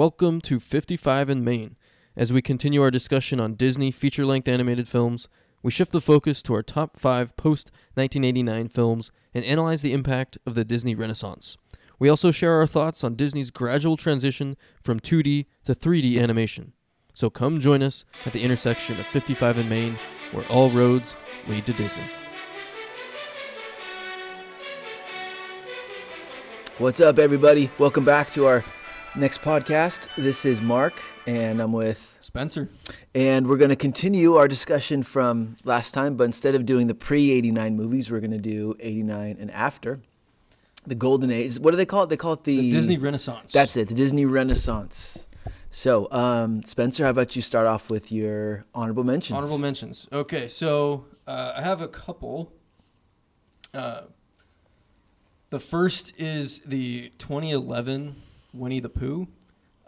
Welcome to 55 in Maine. As we continue our discussion on Disney feature length animated films, we shift the focus to our top five post 1989 films and analyze the impact of the Disney Renaissance. We also share our thoughts on Disney's gradual transition from 2D to 3D animation. So come join us at the intersection of 55 in Maine, where all roads lead to Disney. What's up, everybody? Welcome back to our next podcast. This is Mark, and I'm with, Spencer. and we're going to continue our discussion from last time, but instead of doing the pre 89 movies, we're going to do 89 and after. The Golden Age. What do they call it? They call it the, The Disney Renaissance. That's it, the Disney Renaissance. So, um, Spencer, how about you start off with your honorable mentions? Honorable mentions. Okay, so uh, I have a couple. Uh, the first is the 2011 Winnie the Pooh.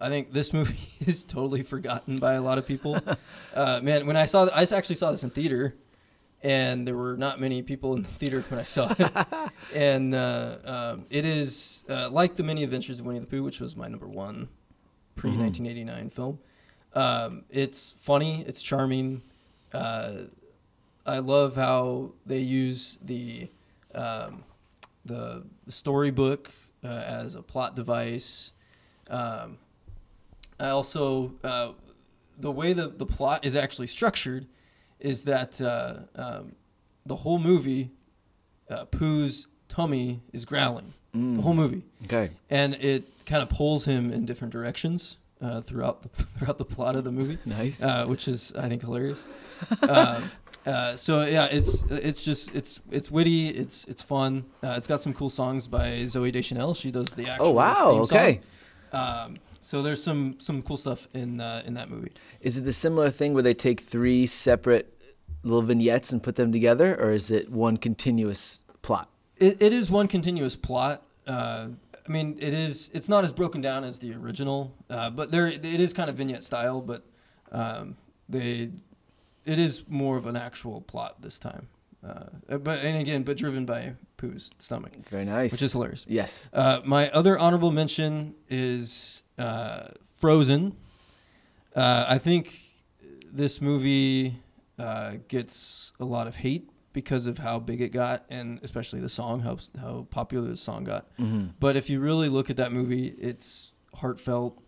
I think this movie is totally forgotten by a lot of people. uh, man, when I saw, th- I actually saw this in theater, and there were not many people in the theater when I saw it. and uh, um, it is uh, like the Many Adventures of Winnie the Pooh, which was my number one pre 1989 film. Um, it's funny, it's charming. Uh, I love how they use the um, the, the storybook uh, as a plot device. Um, I also uh, the way the the plot is actually structured is that uh, um, the whole movie, uh, Pooh's tummy is growling. The whole movie Okay. and it kind of pulls him in different directions uh, throughout the, throughout the plot of the movie, Nice. uh, which is I think hilarious. uh, uh, so yeah, it's it's just it's it's witty, it's it's fun. Uh, it's got some cool songs by Zooey Deschanel. She does the actual. oh, wow. Okay. Um, so there's some some cool stuff in uh, in that movie. Is it the similar thing where they take three separate little vignettes and put them together, or is it one continuous plot? It, it is one continuous plot. Uh, I mean, it is. It's not as broken down as the original, uh, but there it is kind of vignette style. But um, they, it is more of an actual plot this time. Uh, but and again, but driven by Pooh's stomach, Very nice. which is hilarious. yes. Uh, my other honorable mention is uh, Frozen. Uh, I think this movie uh, gets a lot of hate because of how big it got, and especially the song, how how popular the song got. hmm But if you really look at that movie, it's heartfelt.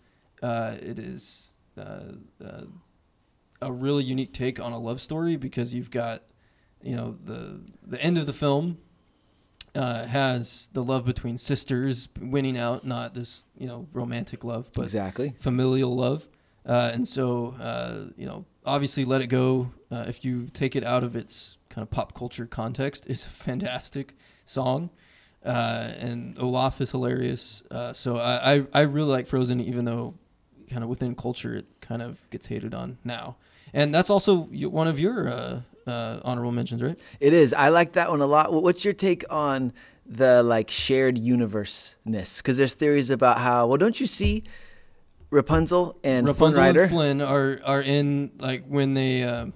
Uh, it is uh, uh, a really unique take on a love story because you've got, you know, the the end of the film uh, has the love between sisters winning out, not this you know romantic love, but Exactly. familial love. Uh, and so, uh, you know, obviously, Let It Go, uh, if you take it out of its kind of pop culture context, is a fantastic song. Uh, and Olaf is hilarious. Uh, so I, I, I really like Frozen, even though kind of within culture it kind of gets hated on now. And that's also one of your uh, uh, honorable mentions, right? It is. I like that one a lot. What's your take on the like shared universe ness? Because there's theories about how. Well, don't you see Rapunzel and Rapunzel Flynn Rider? and Flynn are are in like when they uh,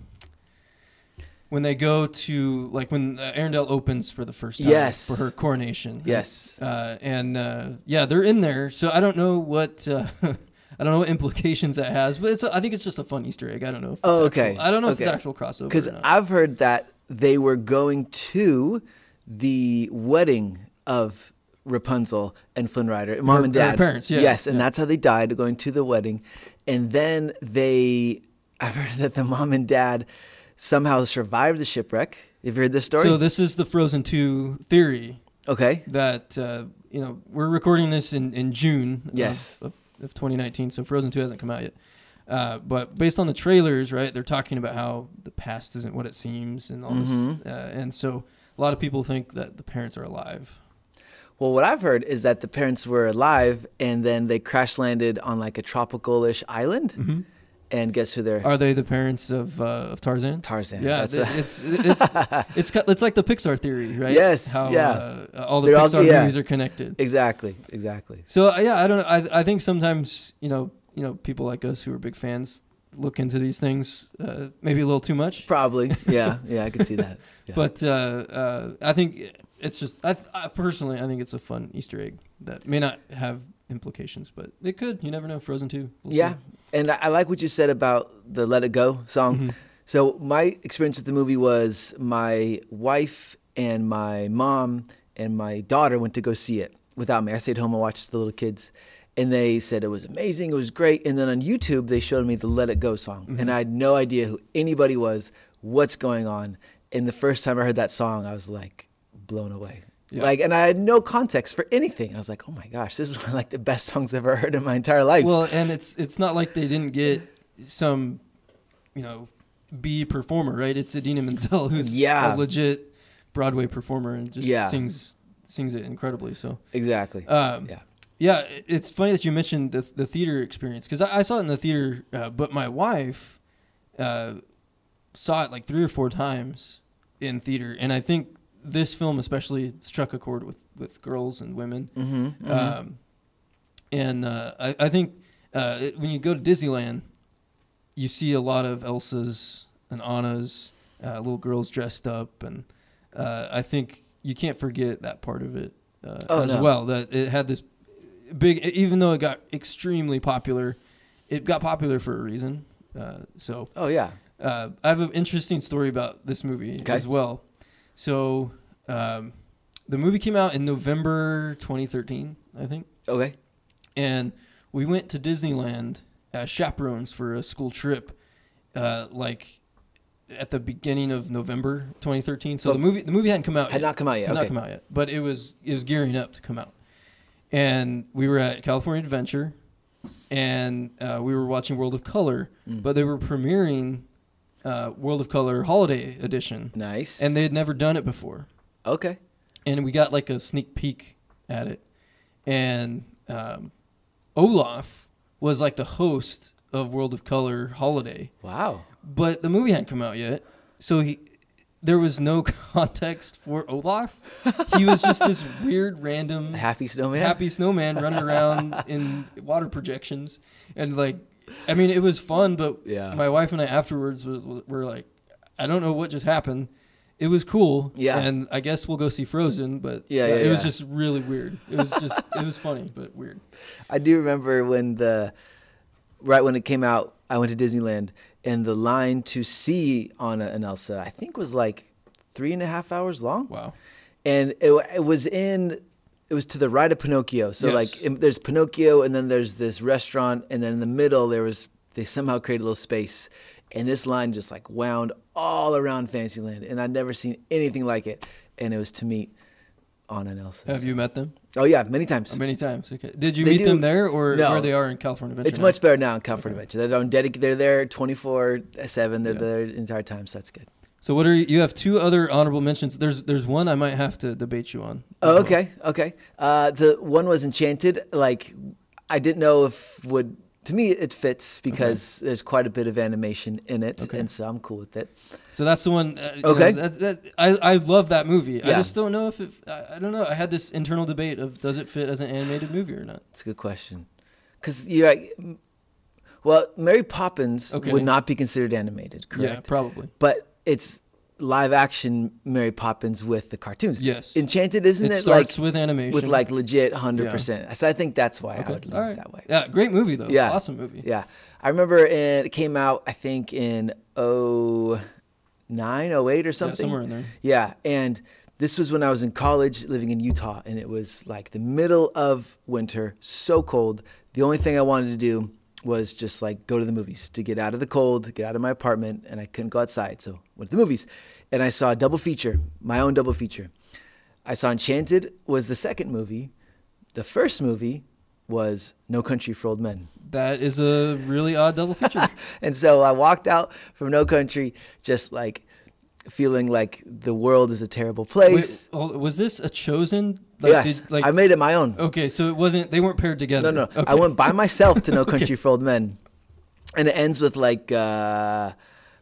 when they go to like when uh, Arendelle opens for the first time Yes. for her coronation. Yes. Uh, and uh, yeah, they're in there. So I don't know what uh, I don't know what implications that has, but it's I think it's just a fun Easter egg. I don't know. If it's Oh, actual- okay. I don't know if it's Okay. actual crossover. Because. I've heard that they were going to the wedding of Rapunzel and Flynn Rider, mom Her- and dad. parents, yeah, Yes, and yeah. that's how they died, going to the wedding. And then they, I've heard that the mom and dad somehow survived the shipwreck. Have you heard this story? So this is the Frozen Two theory okay. that uh, you know we're recording this in in June. Yes. Of, of 2019, so Frozen Two hasn't come out yet. Uh, but based on the trailers, right, they're talking about how the past isn't what it seems, and all Mhm. this, uh, and so a lot of people think that the parents are alive. Well, what I've heard is that the parents were alive and then they crash landed on like a tropical-ish island. Mm-hmm. And guess who they're? Are they the parents of uh, of Tarzan? Tarzan. Yeah, th- a- it's it's it's it's like the Pixar theory, right? Yes, How yeah. uh, all the They're all- Pixar yeah. movies are connected. exactly. Exactly. So uh, yeah, I don't know. I I think sometimes you know you know people like us who are big fans look into these things uh, maybe a little too much. Probably. Yeah. Yeah. I could see that. Yeah. But uh, uh, I think it's just I, th- I personally I think it's a fun Easter egg that may not have implications, but it could. You never know. Frozen two. We'll yeah, see. And I, I like what you said about the "Let It Go" song. Mhm. So my experience with the movie was my wife and my mom and my daughter went to go see it without me. I stayed home and watched the little kids, and they said it was amazing, it was great. And then on YouTube they showed me the "Let It Go" song, Mhm. and I had no idea who anybody was, what's going on. And the first time I heard that song, I was like blown away. Yeah. Like, and I had no context for anything. I was like, "Oh my gosh, this is one of like the best songs I've ever heard in my entire life." Well, and it's it's not like they didn't get some, you know, B performer, right? It's Idina Menzel who's Yeah. a legit Broadway performer and just Yeah. sings sings it incredibly. So exactly. um, Yeah. yeah, it's funny that you mentioned the the theater experience because I, I saw it in the theater, uh, but my wife uh, saw it like three or four times in theater, and I think this film especially struck a chord with with girls and women. Mm-hmm, Um, and uh, I, I think uh, it, when you go to Disneyland, you see a lot of Elsa's and Anna's, uh, little girls dressed up, and uh, I think you can't forget that part of it uh, Oh, as no. well. That it had this big, even though it got extremely popular, it got popular for a reason. Uh, so oh yeah. uh, I have an interesting story about this movie Okay. as well. So um, the movie came out in November 2013, I think, Okay. and we went to Disneyland as chaperones for a school trip, uh, like at the beginning of November 2013. So Oh. the movie the movie hadn't come out Had yet. not come out yet. Had Okay. not come out yet, but it was it was gearing up to come out, and we were at California Adventure, and uh, we were watching World of Color, Mm. but they were premiering uh, World of Color Holiday Edition, Nice. and they had never done it before, okay. and we got like a sneak peek at it, and um, Olaf was like the host of World of Color Holiday, Wow. but the movie hadn't come out yet, so he there was no context for Olaf. he was just this weird, random, Happy snowman. happy snowman running around in water projections, and like, I mean, it was fun, but Yeah. my wife and I afterwards was were like, I don't know what just happened. It was cool, Yeah. and I guess we'll go see Frozen, but Yeah, yeah, it was just really weird. It was just, it was funny, but weird. I do remember when the right when it came out, I went to Disneyland, and the line to see Anna and Elsa, I think, was like three and a half hours long, Wow. and it, it was in. It was to the right of Pinocchio. So Yes. like im- there's Pinocchio and then there's this restaurant and then in the middle there was they somehow created a little space and this line just like wound all around Fantasyland and I'd never seen anything like it and it was to meet Anna and Elsa. Have you met them? Oh yeah, many times. Oh, many times. Okay. Did you They meet do- them there or No. where they are in California Adventure? It's now? much better now in California Adventure. They're on dedic- They're there 24 seven. They're Yeah. there the entire time, so that's good. So what are you, you have two other honorable mentions? There's there's one I might have to debate you on. Oh, okay, okay. Uh, the one was Enchanted. Like, I didn't know if would. To me, it fits because there's quite a bit of animation in it, Okay. and so I'm cool with it. So that's the one. Uh, know, Okay. that's, that, I I love that movie. yeah. I just don't know if it. I, I don't know. I had this internal debate of does it fit as an animated movie or not. It's a good question. Because you're m- Well, Mary Poppins Okay. would not be considered animated, correct Yeah, correct? probably. But it's live action Mary Poppins with the cartoons. Yes. Enchanted, isn't it it, starts like with animation. with like legit 100%? So I think that's why I would lean right. that way. Yeah, great movie though. Yeah. Awesome movie. Yeah. I remember it, came out, I think, in 09, 08 or Yeah, something. somewhere in there. Yeah, and this was when I was in college living in Utah, and it was like the middle of winter, so cold. The only thing I wanted to do was just like go to the movies to get out of the cold, get out of my apartment, and I couldn't go outside, so went to the movies. And I saw a double feature, my own double feature. I saw Enchanted was the second movie. The first movie was No Country for Old Men. That is a really odd double feature. And so I walked out from No Country just like feeling like the world is a terrible place. Wait, was this a chosen? Like, yes, did- like I made it my own. okay, so it wasn't. They weren't paired together. No, no, Okay. I went by myself to No Okay. Country for Old Men, and it ends with like, uh,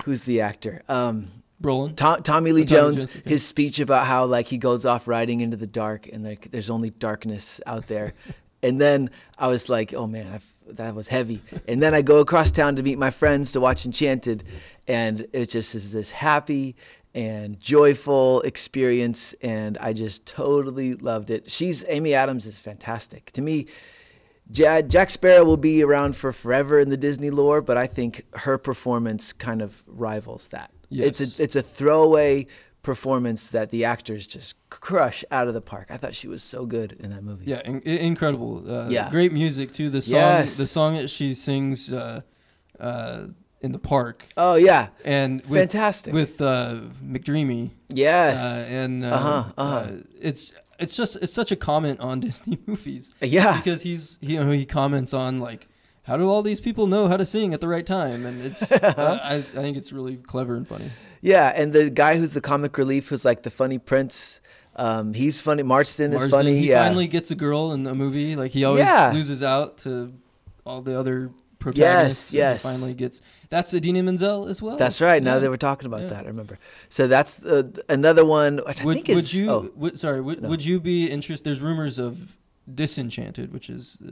who's the actor? Um. Tom, Tommy Lee Oh, Tommy Jones. Jones, okay. His speech about how like he goes off riding into the dark and like there's only darkness out there, and then I was like, oh man, I've, that was heavy. And then I go across town to meet my friends to watch Enchanted, and it just is this happy and joyful experience, and I just totally loved it. She's Amy Adams is fantastic to me. Jack Sparrow will be around for forever in the Disney lore, but I think her performance kind of rivals that. It's a it's a throwaway performance that the actors just crush out of the park. I thought she was so good in that movie. Yeah, in- incredible. Uh, Yeah. great music too. The song, Yes. the song that she sings uh, uh, in the park, Oh yeah, and with fantastic. with uh, McDreamy. yes. Uh, and uh, Uh-huh, uh-huh. uh, it's it's just it's such a comment on Disney movies yeah. because he's you know he comments on like how do all these people know how to sing at the right time and it's uh, I, I think it's really clever and funny. Yeah, and the guy who's the comic relief who's like the funny prince. Um, he's funny. Marsden, is funny. He yeah. finally gets a girl in the movie. Like he always Yeah. loses out to all the other protagonists. and he yes. finally gets. That's Idina Menzel as well. That's right. Now Yeah. we're talking about Yeah. that. I remember. So that's uh, another one. Which I Would, think is. would you? oh, Would, sorry. Would, no. would you be interested? There's rumors of Disenchanted, which is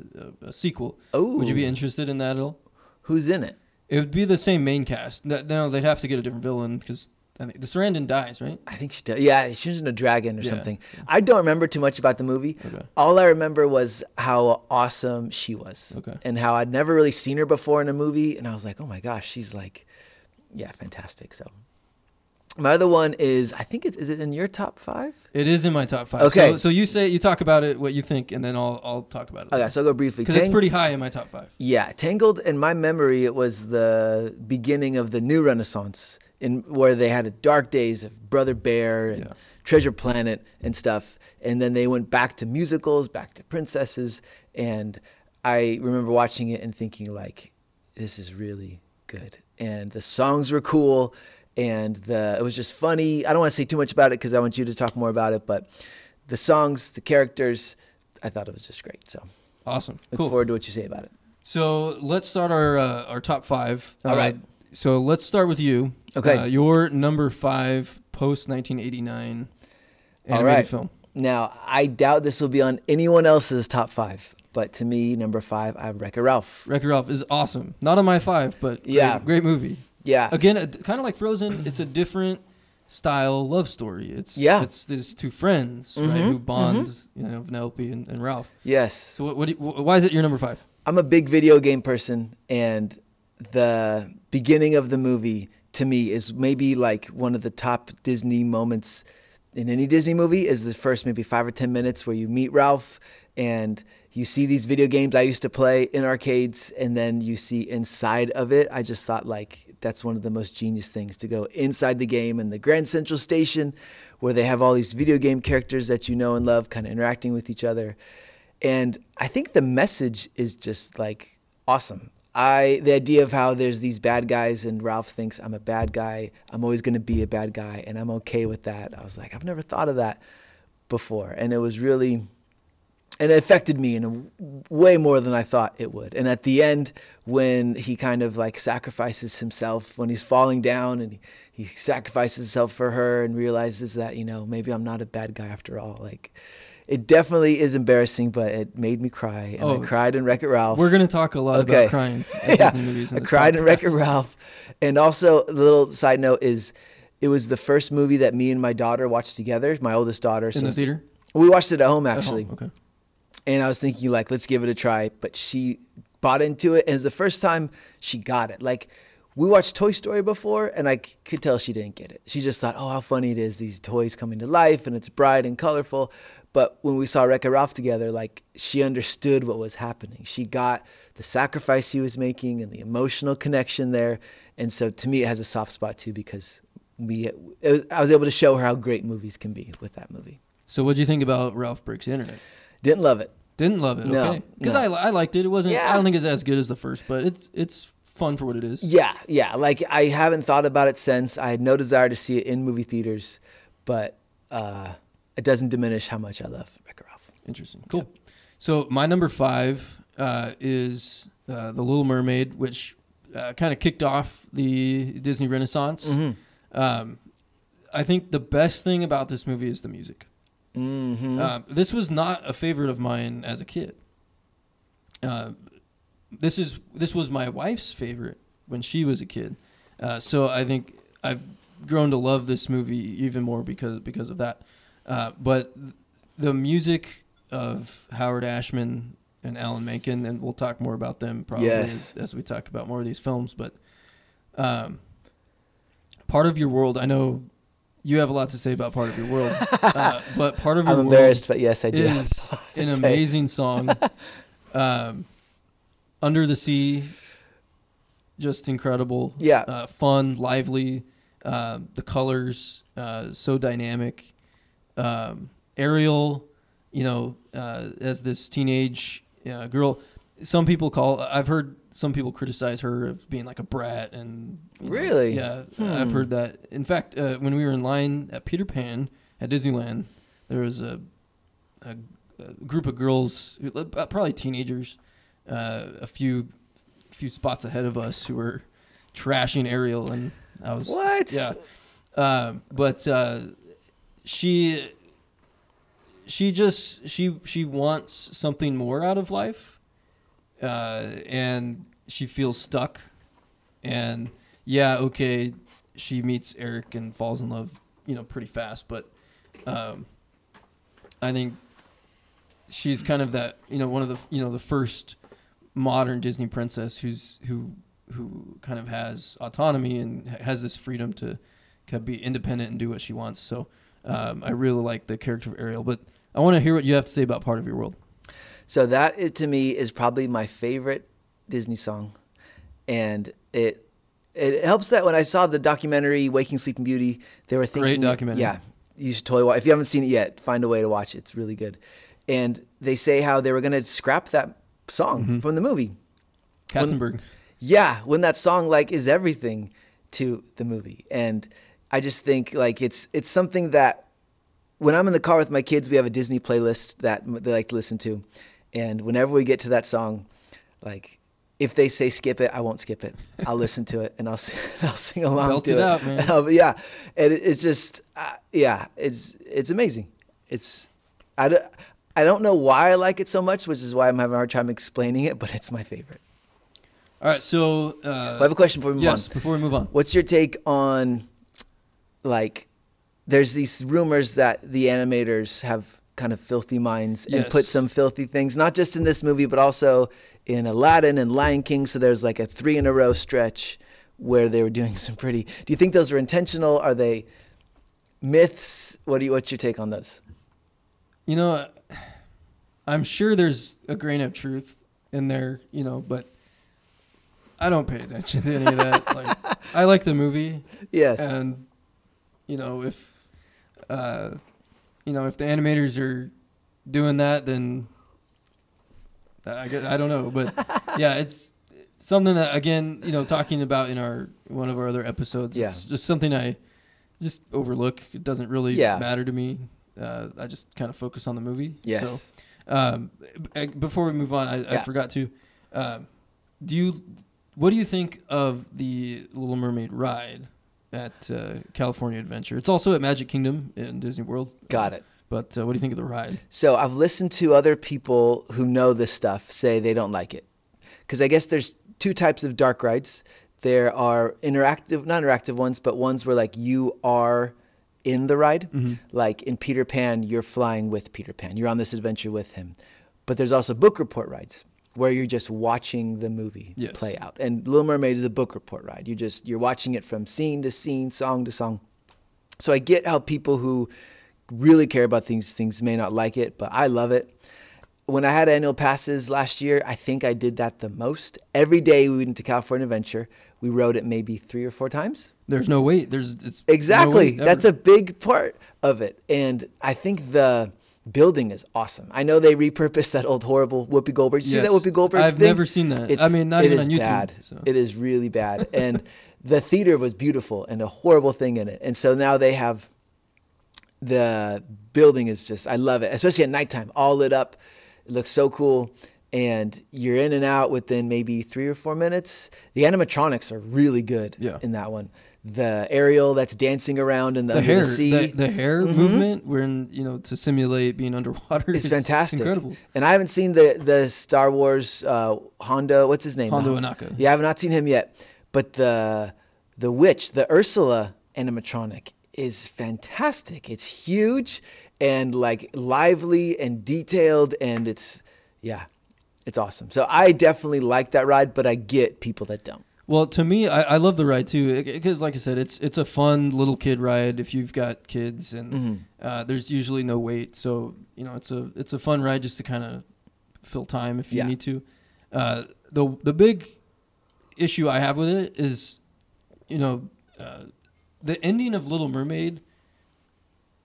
a, a sequel. oh, Would you be interested in that at all? Who's in it? It would be the same main cast. No, they'd have to get a different villain because I think the Sarandon dies, right? I think she does. Yeah, she's in a dragon or Yeah. something. I don't remember too much about the movie. Okay. All I remember was how awesome she was, Okay. and how I'd never really seen her before in a movie, and I was like, oh my gosh, she's like, yeah, fantastic. So. My other one is I think it's is it in your top five? It is in my top five. Okay. So, so you say you talk about it, what you think, and then I'll I'll talk about it. Okay, so I'll go briefly. Because it's pretty high in my top five. Yeah, Tangled. In my memory, it was the beginning of the new Renaissance, in where they had a dark days of Brother Bear and Yeah. Treasure Planet and stuff, and then they went back to musicals, back to princesses, and I remember watching it and thinking like, this is really good, and the songs were cool, and the it was just funny. I don't want to say too much about it because I want you to talk more about it, but the songs, the characters, I thought it was just great. So Awesome. look cool. forward to what you say about it. So let's start our uh, our top five. All Uh, right. So let's start with you. Okay. Uh, your number five post 1989 animated right. film. Now, I doubt this will be on anyone else's top five, but to me, number five, I have Wreck-It Ralph. Wreck-It Ralph is awesome. Not on my five, but great- Yeah. great, movie. Yeah, Again, kind of like Frozen, it's a different style love story. It's Yeah. It's these two friends right Mhm, who bond. You know, Vanellope and, and Ralph. yes. So what, what you, why is it your number five? I'm a big video game person, and the beginning of the movie to me is maybe like one of the top Disney moments in any Disney movie. Is the first maybe five or ten minutes where you meet Ralph and you see these video games I used to play in arcades, and then you see inside of it. I just thought like that's one of the most genius things to go inside the game and the Grand Central Station, where they have all these video game characters that you know and love, kind of interacting with each other and I think the message is just like awesome. I the idea of how there's these bad guys and Ralph thinks I'm a bad guy. I'm always going to be a bad guy and I'm okay with that. I was like I've never thought of that before and it was really and it affected me in a way more than I thought it would. And at the end when he kind of like sacrifices himself when he's falling down and he, he sacrifices himself for her and realizes that, you know, maybe I'm not a bad guy after all. Like it definitely is embarrassing, but it made me cry, and Oh. I cried in Wreck It Ralph. We're gonna talk a lot Okay. about crying at Yeah, Disney movies. in I cried in Wreck It. Ralph, and also a little side note is, it was the first movie that me and my daughter watched together. My oldest daughter. in the theater. We watched it at home At actually, home, Okay. and I was thinking like, let's give it a try. But she bought into it, and it was the first time she got it. Like. We watched Toy Story before, and I could tell she didn't get it. She just thought, "Oh, how funny it is! These toys coming to life, and it's bright and colorful." But when we saw Wreck-It Ralph together, like she understood what was happening. She got the sacrifice he was making and the emotional connection there. And so to me, it has a soft spot too because we it was, I was able to show her how great movies can be with that movie. So what do you think about Ralph Breaks Internet? Didn't love it. Didn't love it. No, okay. Because no. I, I liked it. It wasn't. Yeah. I don't think it's as good as the first, but it's it's fun for what it is. Yeah, yeah. Like I haven't thought about it since. I had no desire to see it in movie theaters, but uh, it doesn't diminish how much I love Wreck-It Ralph. Interesting. Cool. So my number five uh, is uh, the Little Mermaid, which uh, kind of kicked off the Disney Renaissance. Mm-hmm. Um, I think the best thing about this movie is the music. Mm-hmm. Um, this was not a favorite of mine as a kid. Uh, this is this was my wife's favorite when she was a kid. Uh, so I think I've grown to love this movie even more because because of that. Uh, but the music of Howard Ashman and Alan Menken, and we'll talk more about them probably Yes. as we talk about more of these films. But um, part of your world, I know you have a lot to say about part of your world, uh, but part of your I'm world embarrassed, but yes, I do. is an amazing song. um, Under the Sea, just incredible. Yeah. Uh, fun, lively. Uh, the colors, uh, so dynamic. Um, Ariel, you know, uh, as this teenage uh, girl, some people call. I've heard some people criticize her of being like a brat, and you know, Really? yeah, I've Hmm. heard that. In fact, uh, when we were in line at Peter Pan at Disneyland, there was a, a, a group of girls, uh, probably teenagers, uh, a few few spots ahead of us, who were trashing Ariel, and I was What? yeah, um, but uh, she she just she she wants something more out of life, uh, and she feels stuck, and yeah, okay, she meets Eric and falls in love, you know, pretty fast, but um, I think she's kind of that you know one of the you know the first modern Disney princess who's who who kind of has autonomy and has this freedom to kind of be independent and do what she wants. So um, I really like the character of Ariel, but I want to hear what you have to say about part of your world. So that it, to me is probably my favorite Disney song, and it it helps that when I saw the documentary Waking Sleeping Beauty, they were thinking, great documentary. Yeah, you should totally watch. If you haven't seen it yet, find a way to watch it. It's really good. And they say how they were going to scrap that song Mhm. from the movie. When- Katzenberg. Yeah, when that song like is everything to the movie, and I just think like it's it's something that when I'm in the car with my kids, we have a Disney playlist that they like to listen to, and whenever we get to that song, like if they say skip it, I won't skip it. I'll listen to it and I'll sing, I'll sing along Belt to it it. out, man. Um, yeah, and it, it's just uh, yeah, it's it's amazing. It's I don't, I don't know why I like it so much, which is why I'm having a hard time explaining it, but it's my favorite. All right, so uh, I have a question before we move yes, on. before we move on, What's your take on like there's these rumors that the animators have kind of filthy minds and put some filthy things not just in this movie but also in Aladdin and Lion King so there's like a 3 in a row stretch where they were doing some pretty Do you think those were intentional are they myths what do you what's your take on those? you know, I'm sure there's a grain of truth in there, you know, but I don't pay attention to any of that. like, I like the movie, Yes. and you know, if uh, you know, if the animators are doing that, then I guess, I don't know, but yeah, it's something that again, you know, talking about in our one of our other episodes. Yeah. It's just something I just overlook. It doesn't really Yeah. matter to me. Uh, I just kind of focus on the movie. yes. So, um, b- before we move on, I, I forgot to. Um, do you? What do you think of the Little Mermaid ride at uh, California Adventure? It's also at Magic Kingdom in Disney World. Got it. But uh, what do you think of the ride? So I've listened to other people who know this stuff say they don't like it. Because I guess there's two types of dark rides. There are interactive, not interactive ones, but ones where like you are in the ride. Mhm. Like in Peter Pan, you're flying with Peter Pan. You're on this adventure with him. But there's also book report rides where you're just watching the movie Yes. play out. And Little Mermaid is a book report ride. You just you're watching it from scene to scene, song to song. So I get how people who really care about these things may not like it, but I love it. When I had annual passes last year, I think I did that the most. Every day we went to California Adventure. We rode it maybe three or four times. There's no wait. There's it's Exactly. No That's a big part of it. And I think the building is awesome. I know they repurposed that old horrible Whoopi Goldberg. You see that Yes. Whoopi Goldberg I've thing? never seen that. It's, I mean, not it even is on YouTube. Bad. so. It is really bad. and the theater was beautiful and a horrible thing in it. And so now they have the building is just I love it, especially at nighttime, all lit up. It looks so cool. And you're in and out within maybe three or four minutes. The animatronics are really good Yeah. in that one. The Ariel that's dancing around in the, the hair, the sea. the, the hair Mhm. movement, we're in, you know, to simulate being underwater. It's is fantastic. incredible. And I haven't seen the the Star Wars uh, Hondo. What's his name? Hondo The- Ohnaka. Yeah, I have not seen him yet. But the the witch, the Ursula animatronic, is fantastic. It's huge and like lively and detailed, and it's yeah, it's awesome. So I definitely like that ride, but I get people that don't. Well, to me, I, I love the ride too because, like I said, it's it's a fun little kid ride if you've got kids, and Mm-hmm. uh, there's usually no wait, so you know it's a it's a fun ride just to kind of fill time if you Yeah. need to. Uh, the the big issue I have with it is, you know, uh, the ending of Little Mermaid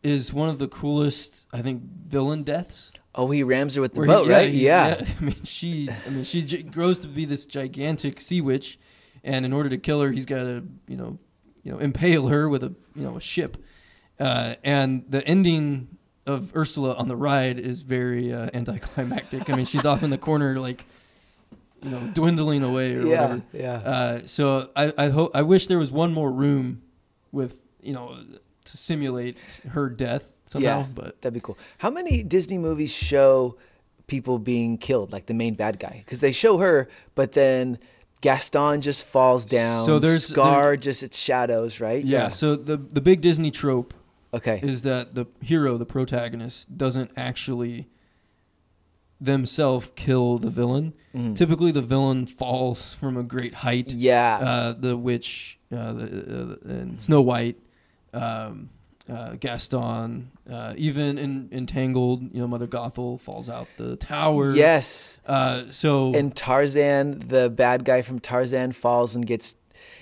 is one of the coolest, I think, villain deaths. Oh, he rams her with the Where he- boat, right? he- Yeah. I mean, she. I mean, she j- grows to be this gigantic sea witch, and in order to kill her, he's got to, you know, you know, impale her with a, you know, a ship. Uh, and the ending of Ursula on the ride is very uh, anticlimactic. I mean, she's off in the corner, like, you know, dwindling away or Yeah, whatever. yeah. Uh, so I, I hope I wish there was one more room with, you know, to simulate her death somehow. Yeah. But That'd be cool. How many Disney movies show people being killed, like the main bad guy? Because they show her, but then Gaston just falls down. So there's- Scar, just its shadows, right? yeah, so the the big Disney trope Okay. is that the hero, the protagonist, doesn't actually themselves kill the villain. Mhm. Typically, the villain falls from a great height. Yeah. Uh, the witch, uh, the, uh, and Snow White, um, uh, Gaston, uh, even in Entangled, you know, Mother Gothel falls out the tower. yes. Uh, so And Tarzan, the bad guy from Tarzan, falls and gets.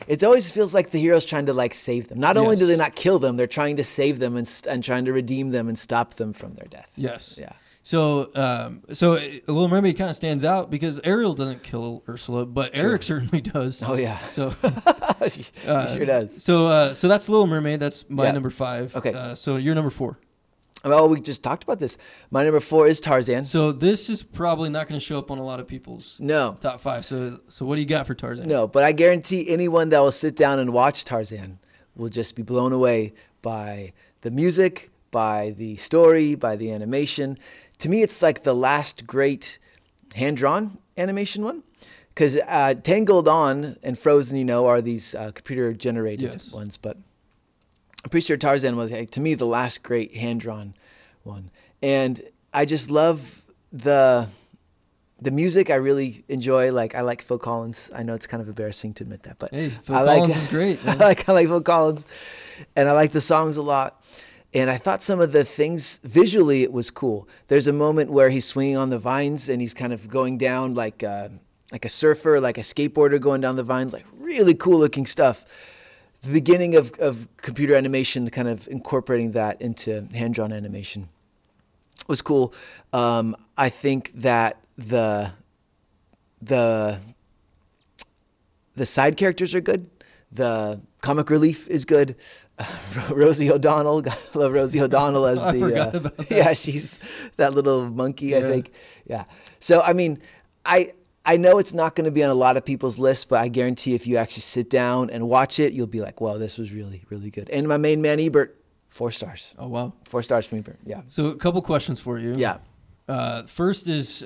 It always feels like the hero's trying to like save them. Not only do they not kill them, they're trying to save them and, st- and trying to redeem them and stop them from their death. yes. Yeah. So, um, so Little Mermaid kind of stands out because Ariel doesn't kill Ursula, but Eric certainly does. Oh yeah. So he Uh, sure does. So, uh, so that's Little Mermaid. That's my Yeah. number five. Okay. Uh, so you're number four. Well, we just talked about this. My number four is Tarzan. So this is probably not going to show up on a lot of people's No, top five. So, so what do you got for Tarzan? no, but I guarantee anyone that will sit down and watch Tarzan will just be blown away by the music, by the story, by the animation. To me, it's like the last great hand drawn animation one. Because uh, Tangled On and Frozen, you know, are these uh, computer generated Yes. ones. But I'm pretty sure Tarzan was, like, to me, the last great hand drawn one. And I just love the the music I really enjoy. Like I like Phil Collins. I know it's kind of embarrassing to admit that, but Hey, Phil I like- Collins is great. I like I like Phil Collins, and I like the songs a lot. And I thought some of the things visually it was cool. There's a moment where he's swinging on the vines and he's kind of going down like a, like a surfer, like a skateboarder going down the vines, like really cool looking stuff. The beginning of, of computer animation, kind of incorporating that into hand drawn animation, was cool. Um, I think that the the the side characters are good. The comic relief is good. Rosie O'Donnell, I love Rosie O'Donnell as the uh, yeah, she's that little monkey, I think. Yeah. So I mean, I I know it's not going to be on a lot of people's list, but I guarantee if you actually sit down and watch it, you'll be like, "Wow, this was really really good." And my main man Ebert, four stars, Oh wow. four stars from Ebert. Yeah. So a couple questions for you. Yeah. Uh, first is,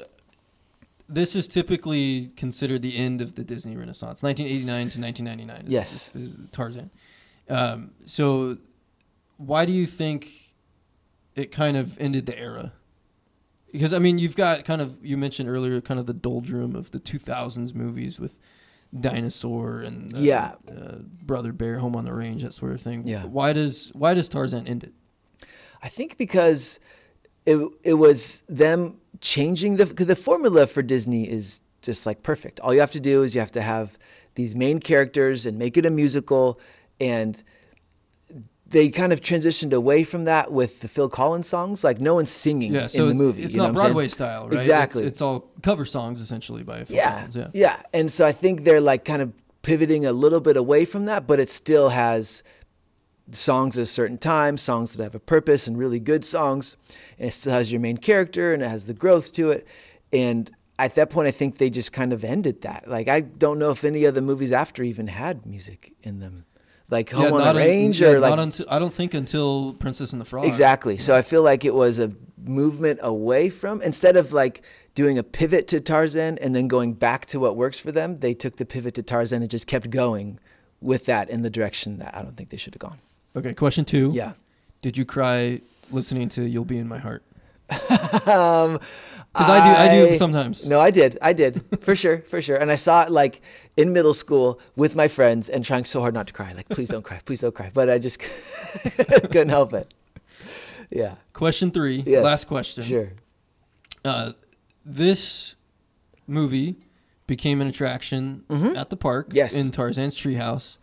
this is typically considered the end of the Disney Renaissance, 1989 to 1999. is- Yes. is Tarzan. Um, so, why do you think it kind of ended the era? Because I mean, you've got kind of you mentioned earlier, kind of the doldrum of the 2000s movies with dinosaur and uh, Yeah. uh, brother bear, home on the range, that sort of thing. Yeah. Why does why does Tarzan end it? I think because it it was them changing the cause the formula for Disney is just like perfect. All you have to do is you have to have these main characters and make it a musical and they kind of transitioned away from that with the Phil Collins songs. Like no one's singing Yeah, so in the movie. it's you know not what I'm saying? Broadway style, right? It's- Exactly. It's, all cover songs essentially by Phil yeah, Collins. Yeah. yeah. And so I think they're like kind of pivoting a little bit away from that, but it still has songs at a certain time, songs that have a purpose and really good songs. And it still has your main character and it has the growth to it. And at that point, I think they just kind of ended that. Like, I don't know if any of the movies after even had music in them. Like Home on not the un- Range yeah, or like until, I don't think until Princess and the Frog. Exactly. So I feel like it was a movement away from instead of like doing a pivot to Tarzan and then going back to what works for them, they took the pivot to Tarzan and just kept going with that in the direction that I don't think they should have gone. Okay, question two. Yeah. Did you cry listening to "You'll Be in My Heart"? um, Because I do, I do sometimes. No, I did. I did. For sure. For sure. And I saw it like in middle school with my friends and trying so hard not to cry. Like, please don't cry. Please don't cry. But I just couldn't help it. Yeah. Question three, Yes. last question. Sure. Uh, this movie became an attraction Mhm. at the park Yes. in Tarzan's treehouse.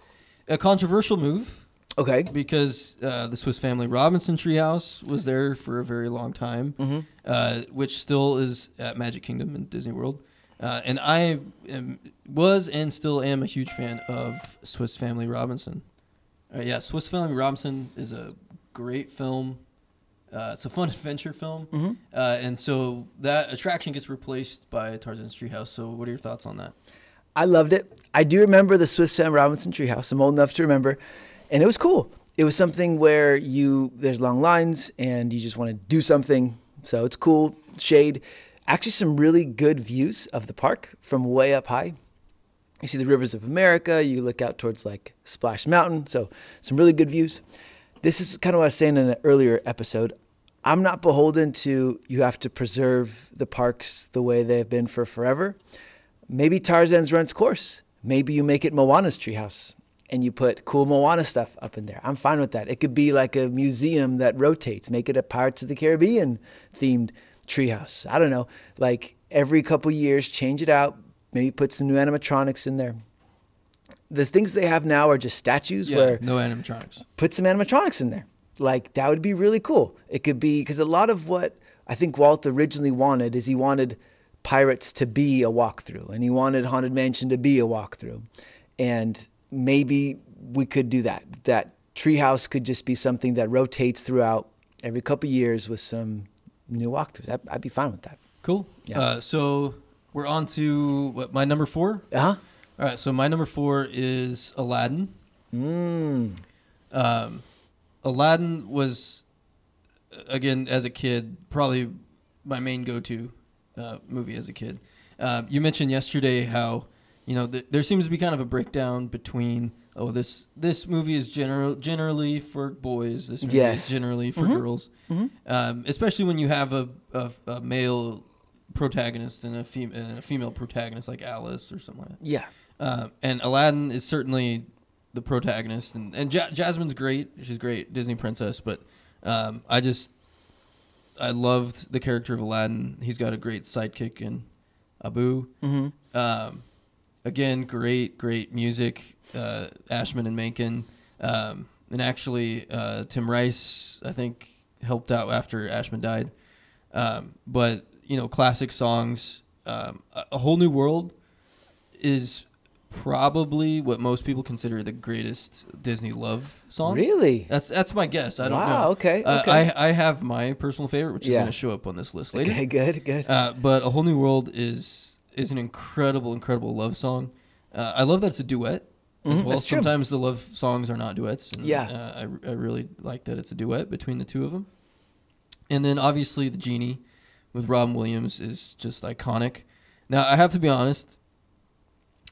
A controversial move Okay. because uh, the Swiss Family Robinson treehouse was there for a very long time, Mm-hmm. uh, which still is at Magic Kingdom in Disney World. Uh, and I am, was and still am a huge fan of Swiss Family Robinson. Uh, yeah, Swiss Family Robinson is a great film. Uh, it's a fun adventure film. Mm-hmm. Uh, and so that attraction gets replaced by Tarzan's Treehouse. So, what are your thoughts on that? I loved it. I do remember the Swiss Family Robinson treehouse. I'm old enough to remember, and it was cool. It was something where you there's long lines and you just want to do something. So it's cool. Shade. Actually, some really good views of the park from way up high. You see the rivers of America. You look out towards like Splash Mountain. So some really good views. This is kind of what I was saying in an earlier episode. I'm not beholden to you have to preserve the parks the way they've been for forever. Maybe Tarzan's run its course. Maybe you make it Moana's treehouse and you put cool Moana stuff up in there. I'm fine with that. It could be like a museum that rotates. Make it a Pirates of the Caribbean themed treehouse. I don't know. Like every couple years, change it out. Maybe put some new animatronics in there. The things they have now are just statues where no animatronics. put some animatronics in there. Like that would be really cool. It could be because a lot of what I think Walt originally wanted is he wanted Pirates to be a walkthrough, and he wanted Haunted Mansion to be a walkthrough, and maybe we could do that. That treehouse could just be something that rotates throughout every couple years with some new walkthroughs. I'd, I'd be fine with that. Cool. Yeah. Uh, so, we're on to what, my number four? Uh huh. All right. So, my number four is Aladdin. Mm. Um, Aladdin was, uh, again, as a kid, probably my main go-to uh, movie as a kid. Uh, you mentioned yesterday how you know th- there seems to be kind of a breakdown between oh this this movie is general generally for boys, this movie Yes. is generally for Mhm. girls, Mhm. um, especially when you have a, a, a male protagonist and a, fem- and a female protagonist like Alice or something like that. Yeah. Uh, and Aladdin is certainly the protagonist, and and ja- Jasmine's great. She's great Disney princess, but um, I just I loved the character of Aladdin. He's got a great sidekick in Abu. Mm-hmm. Um, again, great great music. Uh, Ashman and Menken, um, and actually uh, Tim Rice I think helped out after Ashman died. Um, but you know, classic songs. Um, a, whole new world is probably what most people consider the greatest Disney love song. Really? That's that's my guess. I don't wow. know. Okay. Uh, okay. I I have my personal favorite, which is going to show up on this list later. okay. Good. Good. Uh, but a whole new world is is an incredible, incredible love song. Uh, I love that it's a duet as Mhm, well. that's true. Sometimes the love songs are not duets. And, Yeah. uh, I I really like that it's a duet between the two of them. And then obviously the genie with Robin Williams is just iconic. Now I have to be honest.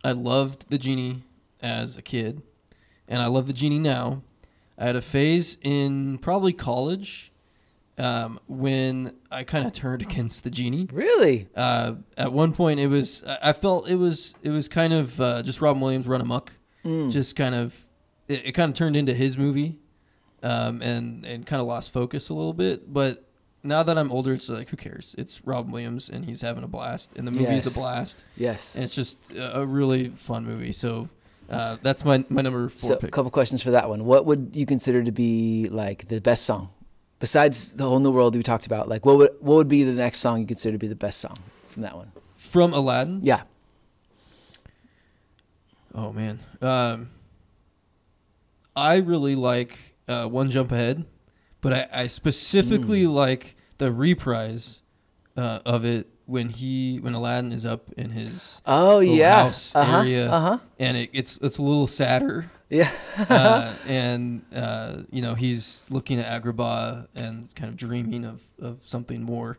I loved the genie as a kid, and I love the genie now. I had a phase in probably college um, when I kind of turned against the genie. really? Uh, at one point, it was I felt it was it was kind of uh, just Robin Williams run amok, Mm. just kind of it, it kind of turned into his movie, um, and and kind of lost focus a little bit. But now that I'm older, it's like who cares? It's Robin Williams, and he's having a blast, and the movie is a blast, yes. and it's just a, a really fun movie. So uh, that's my my number four So, a couple questions for that one. What would you consider to be like the best song, besides the whole new world we talked about? Like, what would what would be the next song you consider to be the best song from that one? From Aladdin. Yeah. Oh man, um, I really like uh, One Jump Ahead, but I, I specifically Mm. like the reprise uh, of it when he when Aladdin is up in his Oh yeah. house uh-huh. area. Uh huh. and it, it's it's a little sadder, Yeah. uh, and uh, you know he's looking at Agrabah and kind of dreaming of, of something more,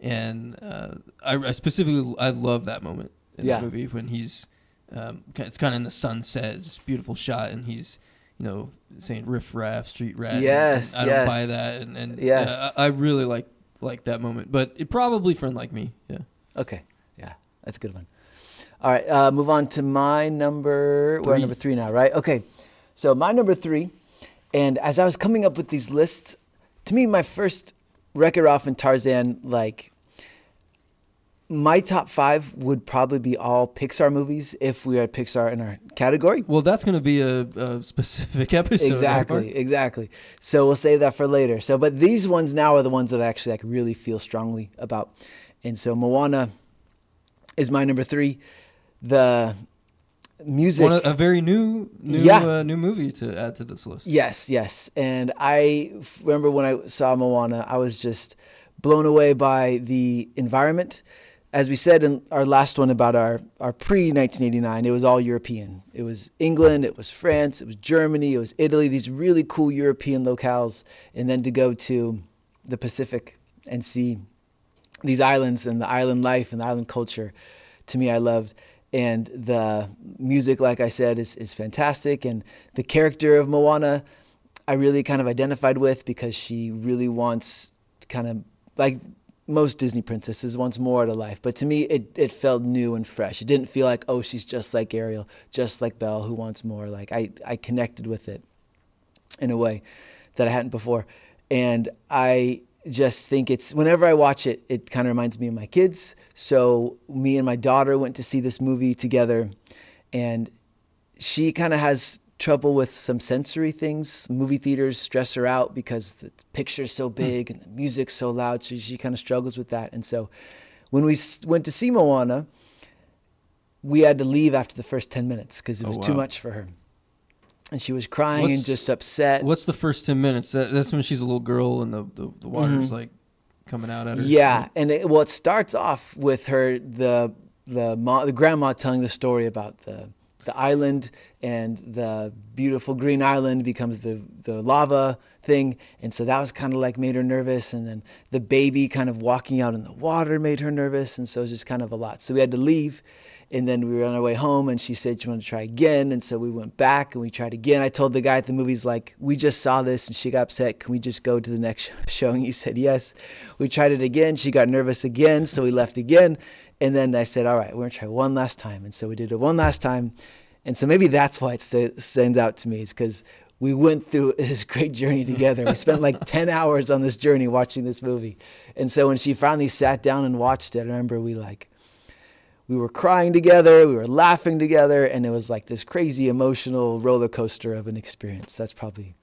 and uh, I, I specifically I love that moment in Yeah. the movie when he's um, it's kind of in the sunset, it's this beautiful shot, and he's you know saying riff raff, street rat. and- Yes, and I don't buy that, and, and Yes. uh, I I really like like that moment, but it probably friend like me. Yeah. Okay. Yeah, that's a good one. All right, uh, move on to my number. We're at Three. number three now, right? Okay. So my number three, and as I was coming up with these lists, to me, my first Wreck-It Ralph and Tarzan, like my top five would probably be all Pixar movies if we had Pixar in our category. Well, that's going to be a, a specific episode. Exactly, exactly. So we'll save that for later. So, but these ones now are the ones that I actually like really feel strongly about, and so Moana is my number three. The music, One a very new, new, Yeah. uh, new movie to add to this list. yes, yes. And I remember when I saw Moana, I was just blown away by the environment. As we said in our last one about our, our pre 1989, it was all European. It was England, it was France, it was Germany, it was Italy, these really cool European locales. And then to go to the Pacific and see these islands and the island life and the island culture, to me, I loved. And the music, like I said, is, is fantastic. And the character of Moana, I really kind of identified with because she really wants kind of like most Disney princesses wants more out of life. But to me, it, it felt new and fresh. It didn't feel like, oh, she's just like Ariel, just like Belle, who wants more. Like I, I connected with it in a way that I hadn't before. And I just think it's whenever I watch it, it kind of reminds me of my kids. So me and my daughter went to see this movie together, and she kind of has trouble with some sensory things. Movie theaters stress her out because the picture's so hmm. big and the music's so loud. So she kind of struggles with that. And so when we went to see Moana, we had to leave after the first 10 minutes because it Oh, was too much for her. And she was crying and just upset. What's the first 10 minutes? That, that's when she's a little girl and the, the, the water's like coming out at her. Mm-hmm. Yeah, and it, well, it starts off with her the the the grandma telling the story about the the island and the beautiful green island becomes the the lava thing, and so that was kind of like made her nervous, and then the baby kind of walking out in the water made her nervous, and so it was just kind of a lot. So we had to leave. And then we were on our way home, and she said she wanted to try again. And so we went back and we tried again. I told the guy at the movies, like, we just saw this, and she got upset. Can we just go to the next show? And he said yes. We tried it again. She got nervous again, so we left again. And then I said, all right, we're gonna try one last time. And so we did it one last time. And so maybe that's why it st- stands out to me, is because we went through this great journey together. We spent like 10 hours on this journey watching this movie. And so when she finally sat down and watched it, I remember we like, we were crying together, we were laughing together, and it was like this crazy emotional roller coaster of an experience. That's probably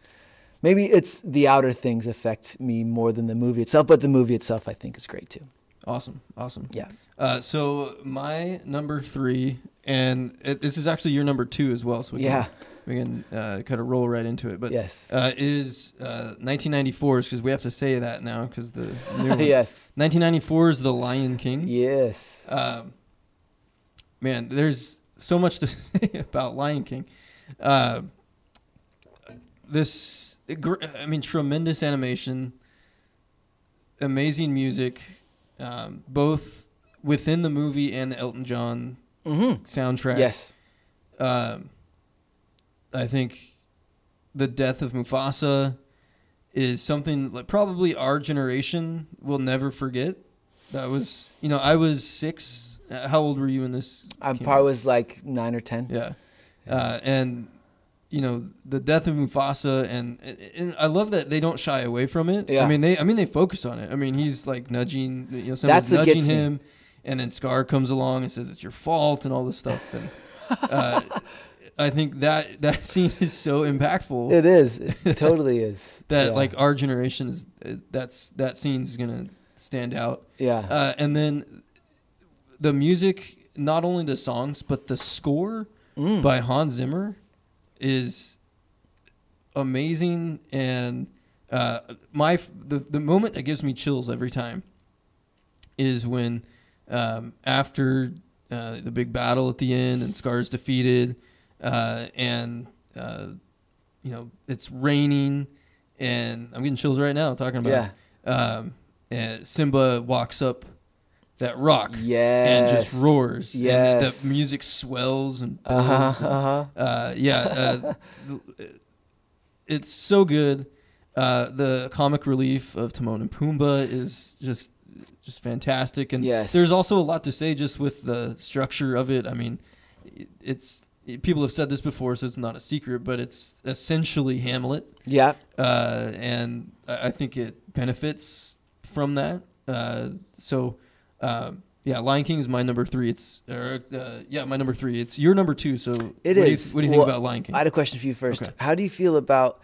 maybe it's the outer things affect me more than the movie itself, but the movie itself I think is great too. Awesome. Awesome. Yeah. Uh, so my number three, and it, this is actually your number two as well. So we Yeah. can, we can uh, kind of roll right into it. But yes. uh, is uh, 1994's because we have to say that now because the yes. 1994 is The Lion King. Yes. Um, man, there's so much to say about Lion King. Uh, this, I mean, tremendous animation, amazing music, um, both within the movie and the Elton John Mm-hmm. soundtrack. Yes. Um, I think the death of Mufasa is something like probably our generation will never forget. That was, you know, I was six. Uh, How old were you in this? I probably out? was like nine or ten. Yeah. Uh, and you know the death of Mufasa, and, and I love that they don't shy away from it. Yeah. I mean they, I mean they focus on it. I mean he's like nudging, you know, someone's nudging gets me. him, and then Scar comes along and says it's your fault and all this stuff. And uh, I think that that scene is so impactful It is. It totally is. that Yeah. like our generation is, is that's that scene's gonna stand out. Yeah. Uh, and then the music, not only the songs but the score Mm. by Hans Zimmer is amazing and uh, my the the moment that gives me chills every time is when um, after uh, the big battle at the end and Scar's defeated uh, and uh, you know it's raining and I'm getting chills right now talking about yeah. it. Um, and Simba walks up that rock Yes. and just roars. yeah the, the music swells and uh-huh, and, Uh huh. uh, yeah, uh, it's so good. Uh, the comic relief of Timon and Pumbaa is just just fantastic, and Yes. there's also a lot to say just with the structure of it. I mean, it's people have said this before, so it's not a secret, but it's essentially Hamlet, Yeah. uh, and I I think it benefits from that. Uh, so, um, yeah, Lion King is my number three. It's or, uh, yeah, my number three. It's your number two. So It what Do you, what do you think about Lion King? I had a question for you first. Okay. How do you feel about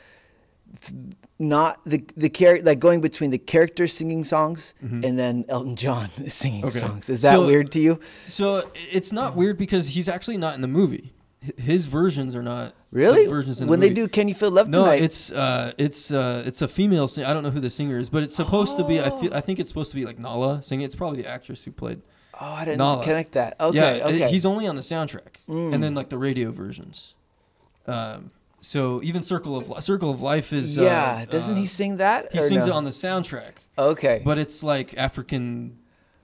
th- not the the character like going between the characters singing songs Mhm. and then Elton John singing Okay. songs? Is that So- weird to you? So it's not weird because he's actually not in the movie. His versions are not Really? versions in when the they do "Can You Feel Love No, Tonight"? it's uh, it's uh, it's a female. Sing- I don't know who the singer is, but it's supposed to be. I feel. Oh. I think it's supposed to be like Nala singing. It's probably the actress who played. oh, I didn't Nala. connect that. Okay, yeah, okay. he's only on the soundtrack, Mm. and then like the radio versions. Um, so even Circle of Circle of Life is. yeah, uh, doesn't uh, he sing that? He sings no? it on the soundtrack, Okay, but it's like African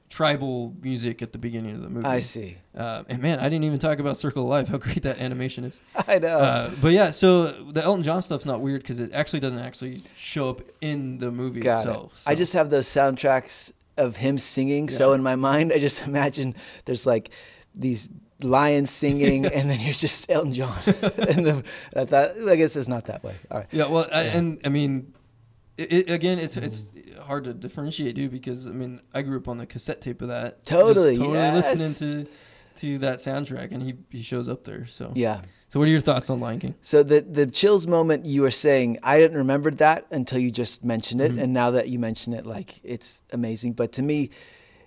tribal music at the beginning of the movie. I see. Uh, and man, I didn't even talk about Circle of Life. How great that animation is. I know. Uh, but yeah, so the Elton John stuff's not weird because it actually doesn't actually show up in the movie Got itself. it. I just have those soundtracks of him singing. So in my mind, I just imagine there's like these lions singing, and then here's just Elton John. and the, I thought, I guess it's not that way. All right. yeah. Well, I, Yeah. and I mean, it, it, again, it's it's hard to differentiate, dude, because I mean, I grew up on the cassette tape of that. just Totally, totally yes. listening to to that soundtrack, and he he shows up there. So Yeah. So what are your thoughts on Lion King? So the the chills moment you were saying, I didn't remember that until you just mentioned it, Mhm. and now that you mention it, like it's amazing. But to me,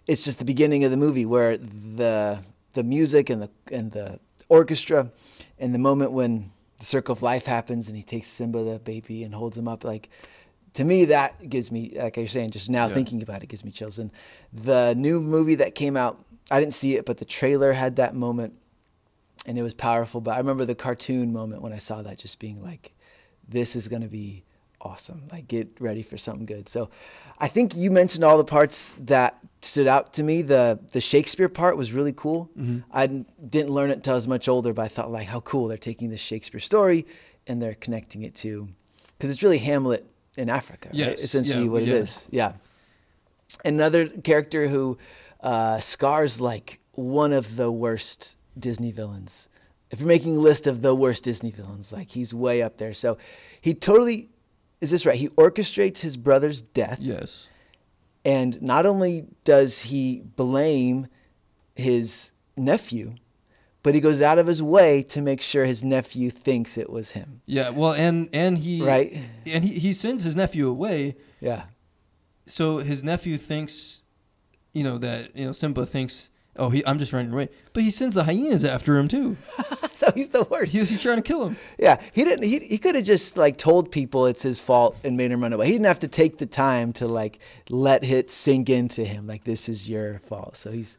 it's just the beginning of the movie where the the music and the and the orchestra, and the moment when the circle of life happens and he takes Simba the baby and holds him up, like to me that gives me like you're saying just now Yeah. thinking about it gives me chills. And the new movie that came out, I didn't see it, but the trailer had that moment and it was powerful. But I remember the cartoon moment when I saw that, just being like, "This is gonna be awesome! Like, get ready for something good." So, I think you mentioned all the parts that stood out to me. the The Shakespeare part was really cool. Mhm. I didn't- didn't learn it until I was much older, but I thought like, how cool they're taking this Shakespeare story and they're connecting it to, because it's really Hamlet in Africa, right? Yes, essentially yeah, what it yeah. is. Yeah. Another character who uh, Scar's like one of the worst Disney villains. If you're making a list of the worst Disney villains, like he's way up there. So he totally is this right? He orchestrates his brother's death, Yes. and not only does he blame his nephew, but he goes out of his way to make sure his nephew thinks it was him. Yeah. Well, and and he Right? and he, he sends his nephew away Yeah. so his nephew thinks, you know, that you know Simba thinks, oh, he, I'm just running away, but he sends the hyenas after him too. so he's the worst. He was he's trying to kill him. Yeah, he didn't. He, he could have just like told people it's his fault and made him run away. He didn't have to take the time to like let it sink into him like this is your fault. So he's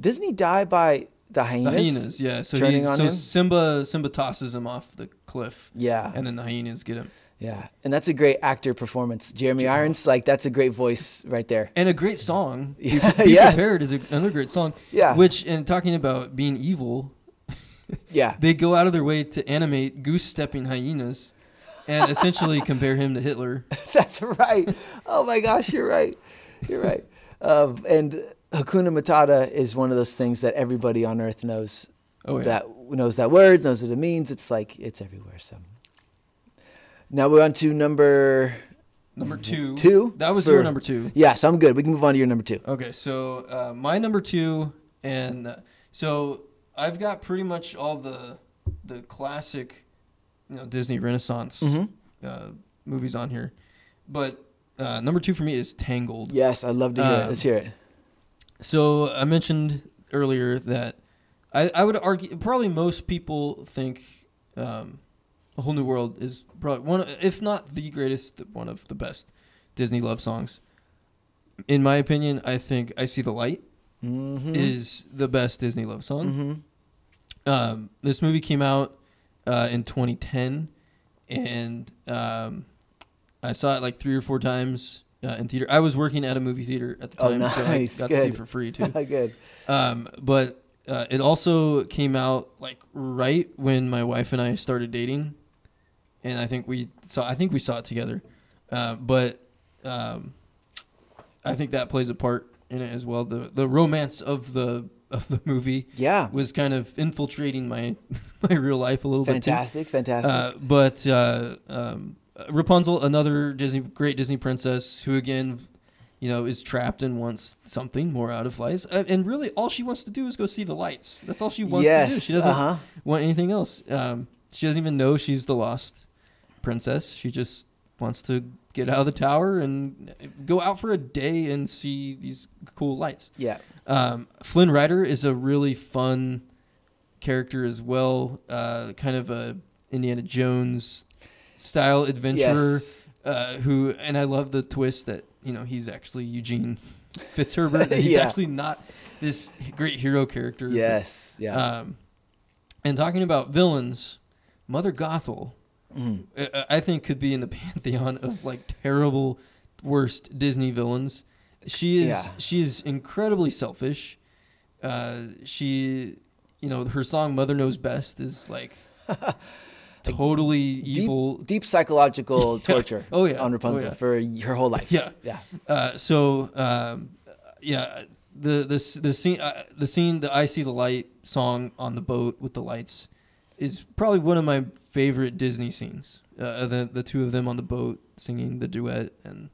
doesn't he die by the hyenas? The hyenas, yeah. So turning he, on so him? Simba Simba tosses him off the cliff, Yeah, and then the hyenas get him. yeah, and that's a great actor performance. Jeremy Yeah. Irons, like that's a great voice right there. And a great song. Be, Yeah, Be yes. prepared is a, another great song. Yeah, Which, and talking about being evil, yeah, they go out of their way to animate goose stepping hyenas, and essentially compare him to Hitler. that's right. Oh my gosh, you're right. You're right. Um, and Hakuna Matata is one of those things that everybody on Earth knows Oh yeah. that knows that word, knows what it means. It's like it's everywhere. So now we're on to number number two. two. That was for- your number two. Yeah, so I'm good. We can move on to your number two. Okay, so uh, my number two, and uh, so I've got pretty much all the the classic, you know, Disney Renaissance Mhm. uh, movies on here, but uh, number two for me is Tangled. Yes, I'd love to hear it. Um, Let's hear it. So I mentioned earlier that I, I would argue probably most people think um, A Whole New World is probably one, if not the greatest, one of the best Disney love songs. In my opinion, I think I See the Light Mm-hmm. is the best Disney love song. hmm Um, this movie came out uh, in 2010, and um, I saw it like three or four times uh, in theater. I was working at a movie theater at the Oh, time, so I nice. got to see it for free too. good. Um, but uh, it also came out like right when my wife and I started dating, and I think we saw. I think we saw it together. Uh, but um, I think that plays a part in it as well. The the romance of the of the movie Yeah. was kind of infiltrating my my real life a little Fantastic, bit fantastic. fantastic. Uh, but uh, um, Rapunzel, another Disney great Disney princess, who again, you know, is trapped and wants something more out of life. And really, all she wants to do is go see the lights. That's all she wants yes. to do. She doesn't Uh-huh. want anything else. Um, she doesn't even know she's the lost princess. She just wants to get out of the tower and go out for a day and see these cool lights. Yeah. Um, Flynn Rider is a really fun character as well. Uh, kind of a Indiana Jones style adventurer Yes. uh, who, and I love the twist that you know he's actually Eugene Fitzherbert. that he's Yeah. actually not this great hero character. but Yes. Yeah. um, and talking about villains, Mother Gothel, Mhm. I- I think could be in the pantheon of like terrible, worst Disney villains. She is Yeah. she is incredibly selfish. Uh, she, you know, her song "Mother Knows Best" is like totally evil. Deep psychological torture Oh yeah. on Oh, Rapunzel yeah. for her whole life. Yeah. Yeah. Uh, so um, yeah, the the the scene uh, the scene the I see the light song on the boat with the lights is probably one of my favorite Disney scenes. Uh, the the two of them on the boat singing the duet, and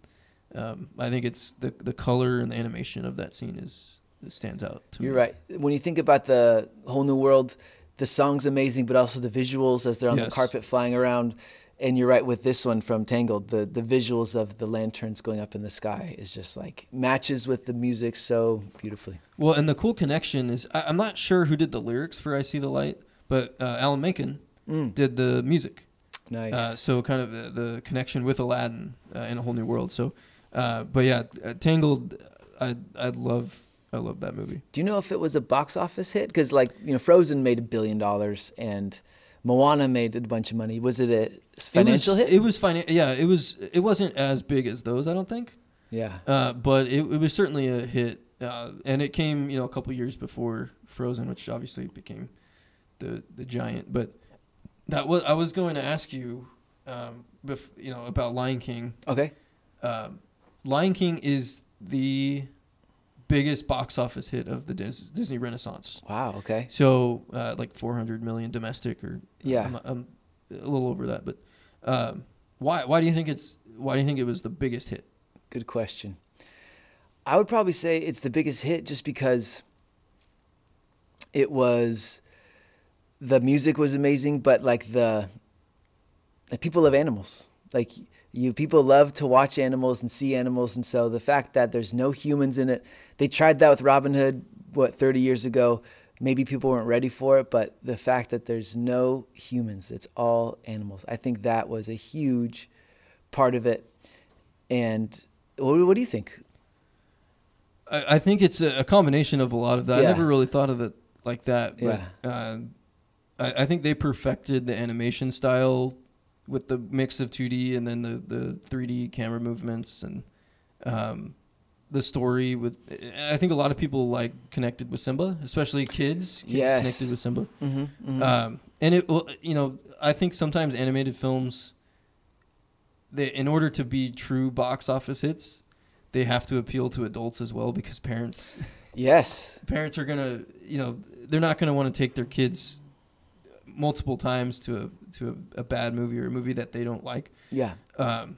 um, I think it's the the color and the animation of that scene is stands out to You're me. right. When you think about the whole new world, the song's amazing, but also the visuals as they're on Yes. the carpet flying around. And you're right with this one from Tangled. The the visuals of the lanterns going up in the sky is just like matches with the music so beautifully. Well, and the cool connection is I, I'm not sure who did the lyrics for I see the light, but uh, Alan Menken Mm, did the music. nice. Uh, so kind of the, the connection with Aladdin uh, in a whole new world. So, uh, but yeah, uh, Tangled, I I love I love that movie. Do you know if it was a box office hit? Because like you know, Frozen made a billion dollars and Moana made a bunch of money. Was it a financial it was, hit? It was finan- Yeah, it was. It wasn't as big as those, I don't think. yeah. Uh, but it, it was certainly a hit, uh, and it came you know a couple years before Frozen, which obviously became the the giant. But that was I was going to ask you, um, bef- you know, about Lion King. Okay. um, Lion King is the biggest box office hit of the Dis- Disney Renaissance. Wow. Okay. So uh, like 400 million domestic, or Yeah. I'm, I'm a little over that. But um, why why do you think it's why do you think it was the biggest hit? Good question. I would probably say it's the biggest hit just because it was the music was amazing, but like the, the people love animals. Like you people love to watch animals and see animals and so the fact that there's no humans in it. They tried that with Robin Hood what 30 years ago. Maybe people weren't ready for it, but the fact that there's no humans, it's all animals. I think that was a huge part of it. And what, what do you think? I, I think it's a, a combination of a lot of that. Yeah. I never really thought of it like that. But Yeah. uh, I, I think they perfected the animation style with the mix of 2D and then the, the 3D camera movements and um, the story with I think a lot of people like connected with Simba, especially kids. Kids Yes. connected with Simba. Mm-hmm, Um, and it, well, you know, I think sometimes animated films, they in order to be true box office hits, they have to appeal to adults as well because parents yes. parents are gonna, you know, they're not gonna want to take their kids multiple times to a to a, a bad movie or a movie that they don't like. Yeah. Um,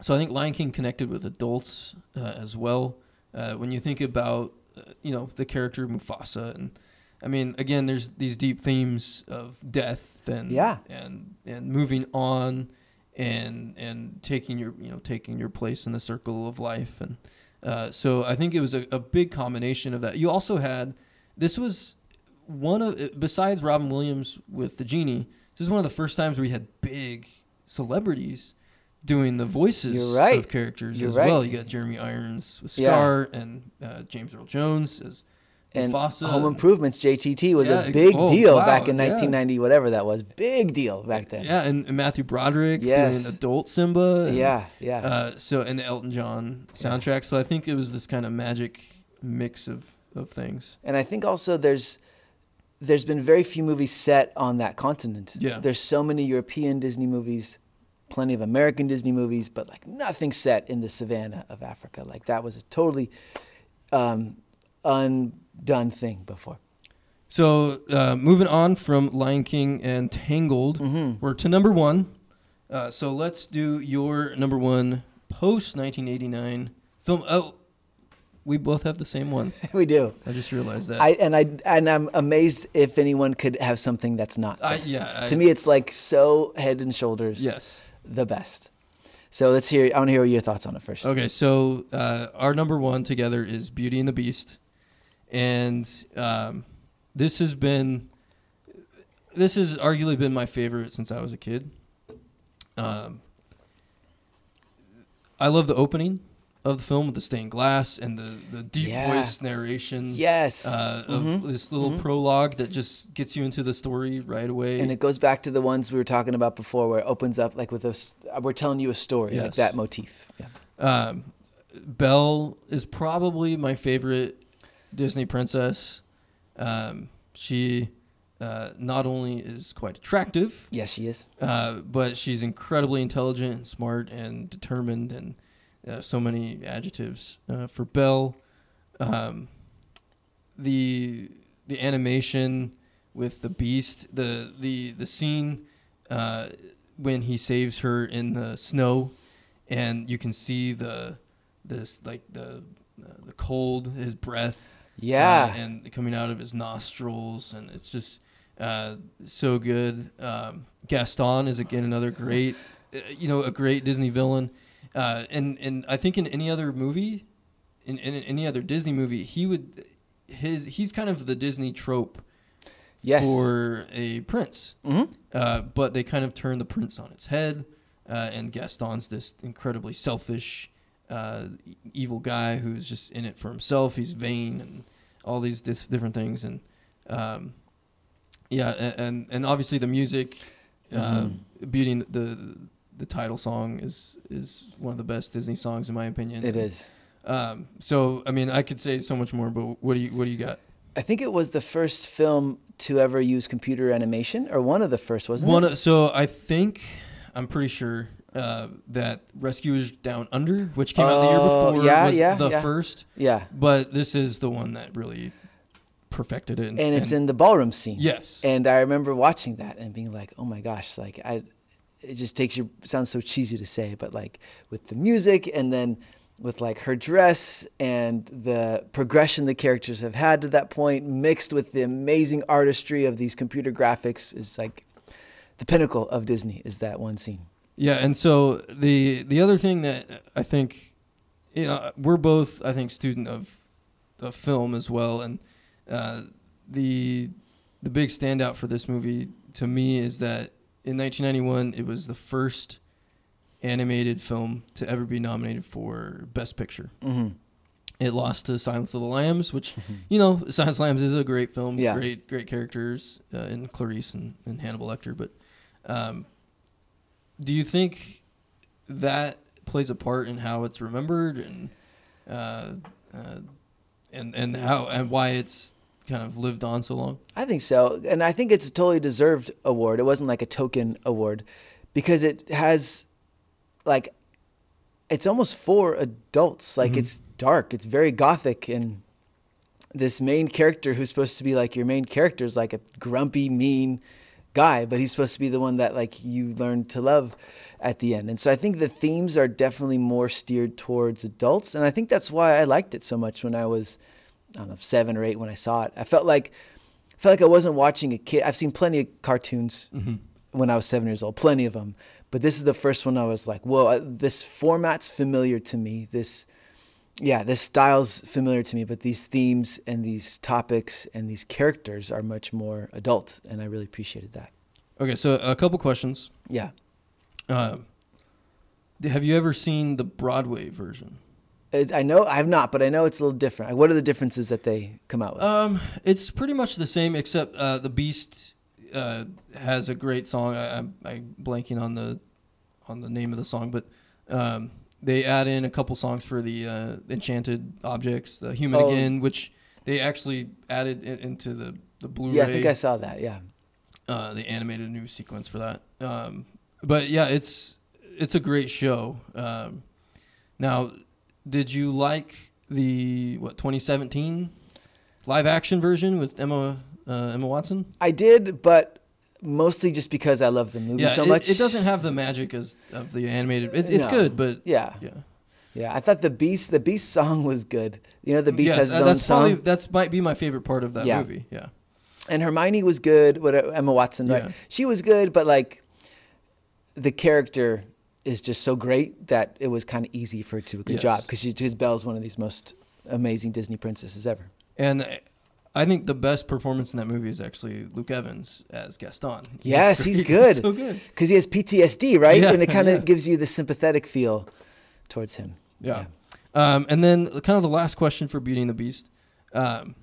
so I think Lion King connected with adults uh, as well. Uh, when you think about, uh, you know, the character Mufasa, and I mean, again, there's these deep themes of death and Yeah. and and moving on, and and taking your you know taking your place in the circle of life, and uh, so I think it was a, a big combination of that. You also had this was one of besides Robin Williams with the genie. This is one of the first times we had big celebrities doing the voices right. of characters You're as right. well. You got Jeremy Irons with Yeah. Scar and uh, James Earl Jones as And Mufasa. Home Improvements, JTT, was Yeah, a big oh, deal wow, back in yeah. 1990, whatever that was. Big deal back then. Yeah, and, and Matthew Broderick Yes. doing adult Simba. and, Yeah. Yeah. Uh, so and the Elton John soundtrack. So I think it was this kind of magic mix of of things. and I think also there's there's been very few movies set on that continent. Yeah. There's so many European Disney movies plenty of American Disney movies, but like nothing set in the savannah of Africa. Like that was a totally um, undone thing before. So uh, moving on from Lion King and Tangled, Mm-hmm. we're to number one. Uh, so let's do your number one post 1989 film. Oh, we both have the same one. we do. I just realized that. I and I and I'm amazed if anyone could have something that's not. I- yeah, I- to me, it's like so head and shoulders. yes. the best. So let's hear. I want to hear your thoughts on it first. Okay, so uh, our number one together is Beauty and the Beast, and um, this has been this has arguably been my favorite since I was a kid. Um, I love the opening of the film with the stained glass and the, the deep Yeah. voice narration Yes. uh, of Mhm. this little Mhm. prologue that just gets you into the story right away. and it goes back to the ones we were talking about before, where it opens up like with us. We're telling you a story, like that motif. Yeah. Um, Belle is probably my favorite Disney princess. Um, she uh, not only is quite attractive, Yes, she is. uh, but she's incredibly intelligent and smart and determined, and uh, so many adjectives uh, for Belle. Um, the the animation with the beast, the the the scene uh, when he saves her in the snow, and you can see the this like the uh, the cold, his breath, Yeah. uh, and coming out of his nostrils, and it's just uh, so good. Um, Gaston is again another great, uh, you know, a great Disney villain, uh, and and I think in any other movie, in, in any other Disney movie, he would his he's kind of the Disney trope yes. for a prince, hmm uh, but they kind of turn the prince on its head, uh, and Gaston's this incredibly selfish, uh, evil guy who's just in it for himself. He's vain and all these dis- different things, and um, yeah, and, and and obviously the music, uh, Mhm. Beauty and the the title song is is one of the best Disney songs in my opinion. It is. Um, so I mean, I could say so much more, but what do you what do you got? I think it was the first film to ever use computer animation, or one of the first, wasn't One, it? of- so I think I'm pretty sure uh, that Rescuers Down Under, which came out the year Oh, before, yeah, was yeah, the yeah. first. Yeah. But this is the one that really perfected it. And it's in the ballroom scene. yes, And I remember watching that and being like, "Oh my gosh!" Like I, it just takes you. Sounds so cheesy to say, but like with the music and then with like her dress and the progression the characters have had to that point, mixed with the amazing artistry of these computer graphics, is like the pinnacle of Disney. Is that one scene? yeah. And so the the other thing that I think, you know, we're both I think student of of film as well, and uh, the the big standout for this movie to me is that in 1991 it was the first animated film to ever be nominated for Best Picture. Mm-hmm. It lost to Silence of the Lambs, which you know Silence of the Lambs is a great film, Yeah. great great characters uh, in Clarice and, and Hannibal Lecter. But um, do you think that plays a part in how it's remembered and uh, uh, and and how and why it's kind of lived on so long? I think so. And I think it's a totally deserved award. It wasn't like a token award because it has like it's almost for adults. Like Mhm. it's dark. It's very gothic and this main character who's supposed to be like your main character is like a grumpy, mean guy, but he's supposed to be the one that like you learn to love at the end. And so I think the themes are definitely more steered towards adults. And I think that's why I liked it so much when I was I don't know, seven or eight when I saw it. I felt like I felt like I wasn't watching a kid. I've seen plenty of cartoons Mm-hmm. when I was seven years old, plenty of them. But this is the first one I was like, whoa, I- this format's familiar to me. This, yeah, this style's familiar to me. But these themes and these topics and these characters are much more adult, and I really appreciated that. Okay, so a couple questions. Yeah, Um, have you ever seen the Broadway version? I know I have not, but I know it's a little different. What are the differences that they come out with? Um, it's pretty much the same, except uh, the Beast uh, has a great song. I, I'm, I'm blanking on the on the name of the song, but um, they add in a couple songs for the uh, Enchanted Objects, the Human Oh. Again, which they actually added in, into the the Blu-ray. yeah, I think I saw that. Yeah, uh, they animated a new sequence for that. Um, but yeah, it's it's a great show. Um, now, did you like the what 2017 live action version with Emma uh, Emma Watson? I did, but mostly just because I love the movie Yeah, so it, much. it doesn't have the magic as of the animated. It's, it's No. good, but Yeah, yeah. yeah. I thought the Beast, the Beast song was good. You know, the Beast yes, has his uh, own that's song, probably that's might be my favorite part of that Yeah. movie. Yeah. and Hermione was good. What uh, Emma Watson, right? Yeah. She was good, but like the character is just so great that it was kind of easy for her to do a good Yes. job because because Belle's one of these most amazing Disney princesses ever. And I think the best performance in that movie is actually Luke Evans as Gaston. Yes, he's great. good. so good. Because he has PTSD, right? Yeah, and it kind of yeah. gives you the sympathetic feel towards him. Yeah. Um, and then kind of the last question for Beauty and the Beast. Um,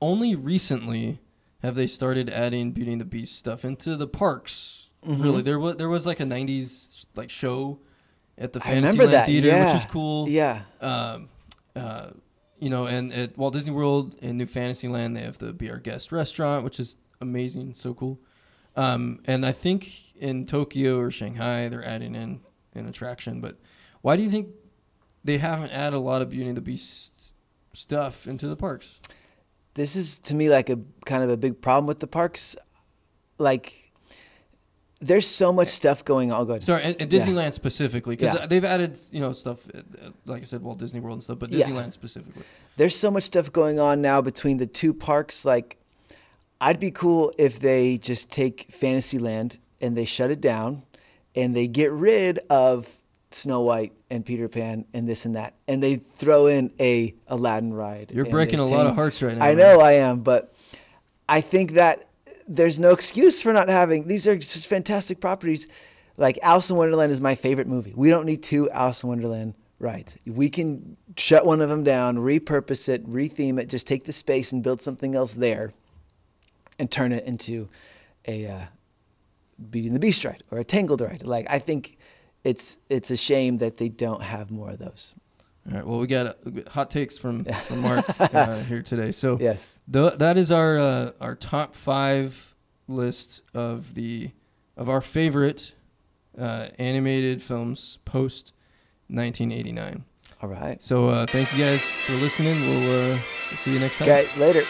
only recently have they started adding Beauty and the Beast stuff into the parks. Mhm. Really, there was there was like a '90s like show at the Fantasyland Theater, yeah. which is cool. Yeah. Um, uh, you know, and at Walt Disney World and New Fantasyland, they have the Be Our Guest restaurant, which is amazing, so cool. Um, and I think in Tokyo or Shanghai, they're adding in an attraction. But why do you think they haven't added a lot of Beauty and the Beast stuff into the parks? This is to me like a kind of a big problem with the parks. Like, there's so much stuff going on. Good. Sorry, at, at Yeah. Disneyland specifically, because Yeah. they've added you know stuff, uh, like I said, Walt Disney World and stuff, but Yeah. Disneyland specifically. There's so much stuff going on now between the two parks. Like, I'd be cool if they just take Fantasyland and they shut it down and they get rid of Snow White and Peter Pan and this and that, and they throw in a Aladdin ride. You're breaking a lot of hearts right now. I know I am, but I think that there's no excuse for not having these are such fantastic properties. Like Alice in Wonderland is my favorite movie. We don't need two Alice in Wonderland rides. We can shut one of them down, repurpose it, retheme it, just take the space and build something else there, and turn it into a uh, Beauty and the Beast ride or a Tangled ride. Like I think it's it's a shame that they don't have more of those. All right. Well, we got, uh, hot takes from, from Mark uh, here today. So Yes. Th- that is our uh, our top five list of the of our favorite uh, animated films post 1989. All right. So uh, thank you guys for listening. We'll, uh, we'll see you next time. Okay. Later.